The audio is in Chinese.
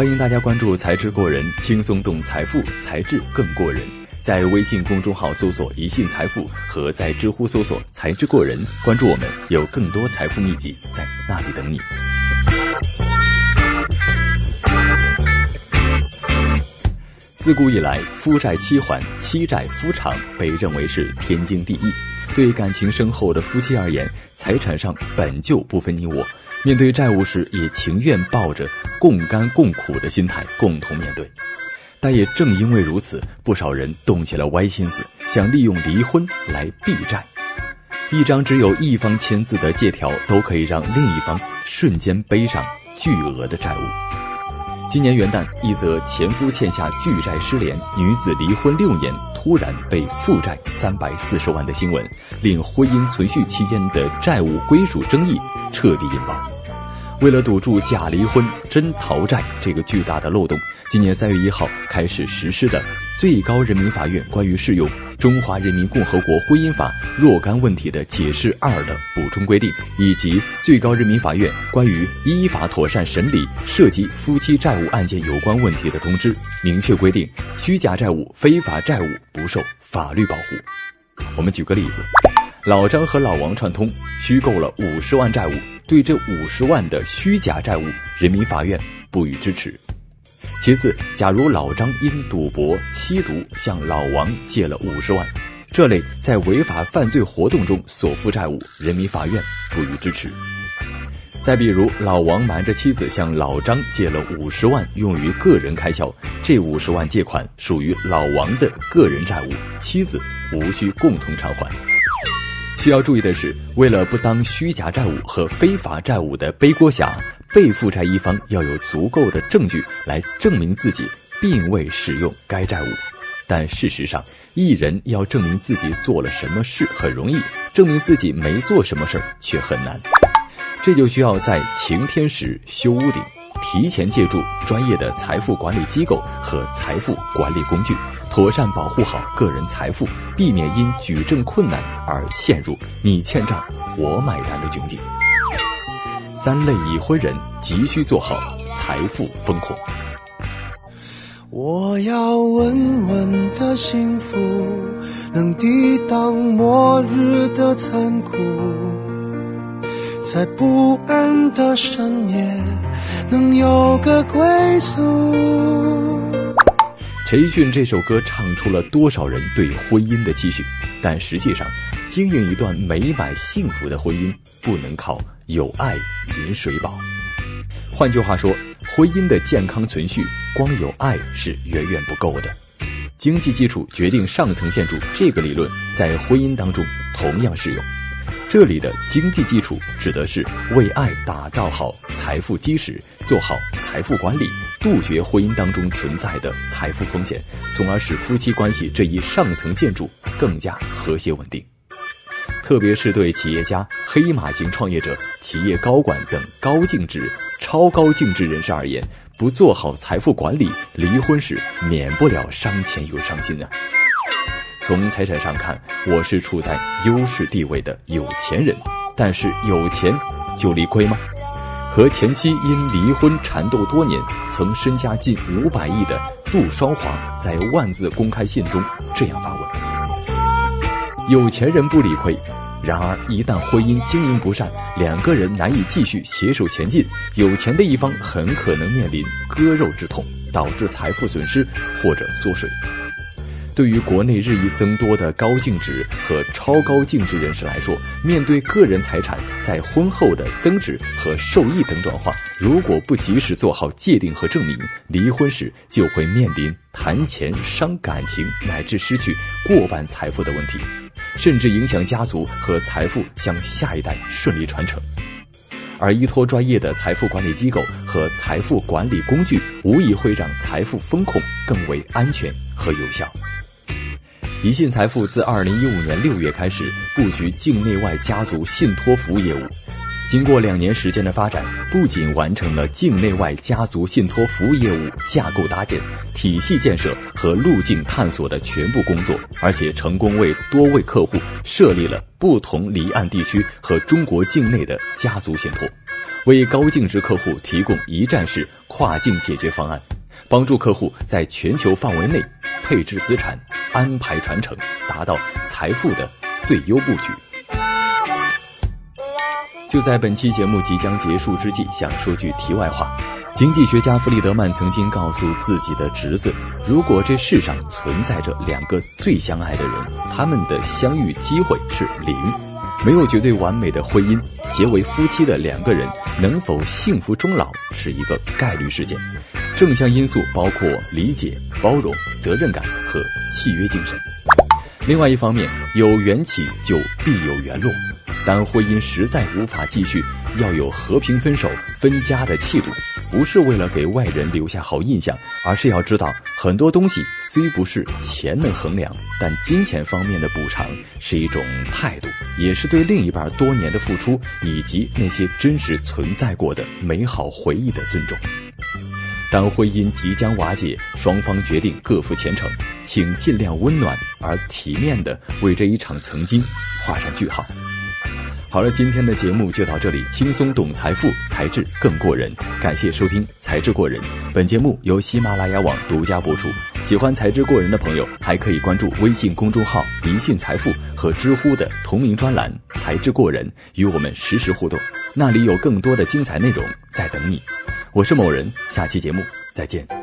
欢迎大家关注“才智过人”，轻松懂财富，才智更过人。在微信公众号搜索“一信财富”和在知乎搜索“才智过人”，关注我们，有更多财富秘籍在那里等你。自古以来，夫债妻还，妻债夫偿，被认为是天经地义。对感情深厚的夫妻而言，财产上本就不分你我，面对债务时也情愿抱着共甘共苦的心态共同面对。但也正因为如此，不少人动起了歪心思，想利用离婚来避债。一张只有一方签字的借条，都可以让另一方瞬间背上巨额的债务。今年元旦，一则前夫欠下巨债失联，女子离婚六年突然被负债三百四十万的新闻，令婚姻存续期间的债务归属争议彻底引爆。为了堵住假离婚真逃债这个巨大的漏洞，今年三月一号开始实施的最高人民法院关于适用。《中华人民共和国婚姻法》若干问题的解释二的补充规定，以及最高人民法院关于依法妥善审理涉及夫妻债务案件有关问题的通知，明确规定，虚假债务、非法债务不受法律保护。我们举个例子，老张和老王串通虚构了五十万债务，对这五十万的虚假债务，人民法院不予支持。其次，假如老张因赌博、吸毒向老王借了五十万，这类在违法犯罪活动中所负债务，人民法院不予支持。再比如，老王瞒着妻子向老张借了五十万用于个人开销，这五十万借款属于老王的个人债务，妻子无需共同偿还。需要注意的是，为了不当虚假债务和非法债务的背锅侠。被负债一方要有足够的证据来证明自己并未使用该债务，但事实上，一人要证明自己做了什么事很容易，证明自己没做什么事儿却很难。这就需要在晴天时修屋顶，提前借助专业的财富管理机构和财富管理工具，妥善保护好个人财富，避免因举证困难而陷入你欠账我买单的窘境。三类已婚人急需做好财富风控。我要稳稳的幸福，能抵挡末日的残酷，在不安的深夜能有个归宿。陈奕迅这首歌唱出了多少人对婚姻的期许，但实际上，经营一段美满幸福的婚姻不能靠。有爱饮水饱，换句话说，婚姻的健康存续，光有爱是远远不够的。经济基础决定上层建筑，这个理论在婚姻当中同样适用。这里的经济基础指的是为爱打造好财富基石，做好财富管理，杜绝婚姻当中存在的财富风险，从而使夫妻关系这一上层建筑更加和谐稳定。特别是对企业家、黑马型创业者、企业高管等高净值、超高净值人士而言，不做好财富管理，离婚时免不了伤钱又伤心啊。从财产上看，我是处在优势地位的有钱人，但是有钱就离亏吗？和前妻因离婚缠斗多年，曾身家近五百亿的杜双华，在万字公开信中这样发问：有钱人不理亏。然而，一旦婚姻经营不善，两个人难以继续携手前进，有钱的一方很可能面临割肉之痛，导致财富损失或者缩水。对于国内日益增多的高净值和超高净值人士来说，面对个人财产在婚后的增值和受益等转化，如果不及时做好界定和证明，离婚时就会面临谈钱伤感情乃至失去过半财富的问题。甚至影响家族和财富向下一代顺利传承，而依托专业的财富管理机构和财富管理工具，无疑会让财富风控更为安全和有效。宜信财富自二零一五年六月开始布局境内外家族信托服务业务。经过两年时间的发展，不仅完成了境内外家族信托服务业务架构搭建、体系建设和路径探索的全部工作，而且成功为多位客户设立了不同离岸地区和中国境内的家族信托。为高净值客户提供一站式跨境解决方案，帮助客户在全球范围内配置资产、安排传承，达到财富的最优布局。就在本期节目即将结束之际，想说句题外话。经济学家弗里德曼曾经告诉自己的侄子：“如果这世上存在着两个最相爱的人，他们的相遇机会是零。没有绝对完美的婚姻，结为夫妻的两个人能否幸福终老是一个概率事件。正向因素包括理解、包容、责任感和契约精神。另外一方面，有缘起就必有缘落。当婚姻实在无法继续，要有和平分手、分家的气度。”不是为了给外人留下好印象，而是要知道很多东西虽不是钱能衡量，但金钱方面的补偿是一种态度，也是对另一半多年的付出以及那些真实存在过的美好回忆的尊重。当婚姻即将瓦解，双方决定各赴前程，请尽量温暖而体面地为这一场曾经画上句号。好了，今天的节目就到这里，轻松懂财富，才智更过人。感谢收听《才智过人》，本节目由喜马拉雅网独家播出。喜欢才智过人的朋友，还可以关注微信公众号“一信财富”和知乎的同名专栏“才智过人”，与我们实时互动，那里有更多的精彩内容在等你。我是某人，下期节目再见。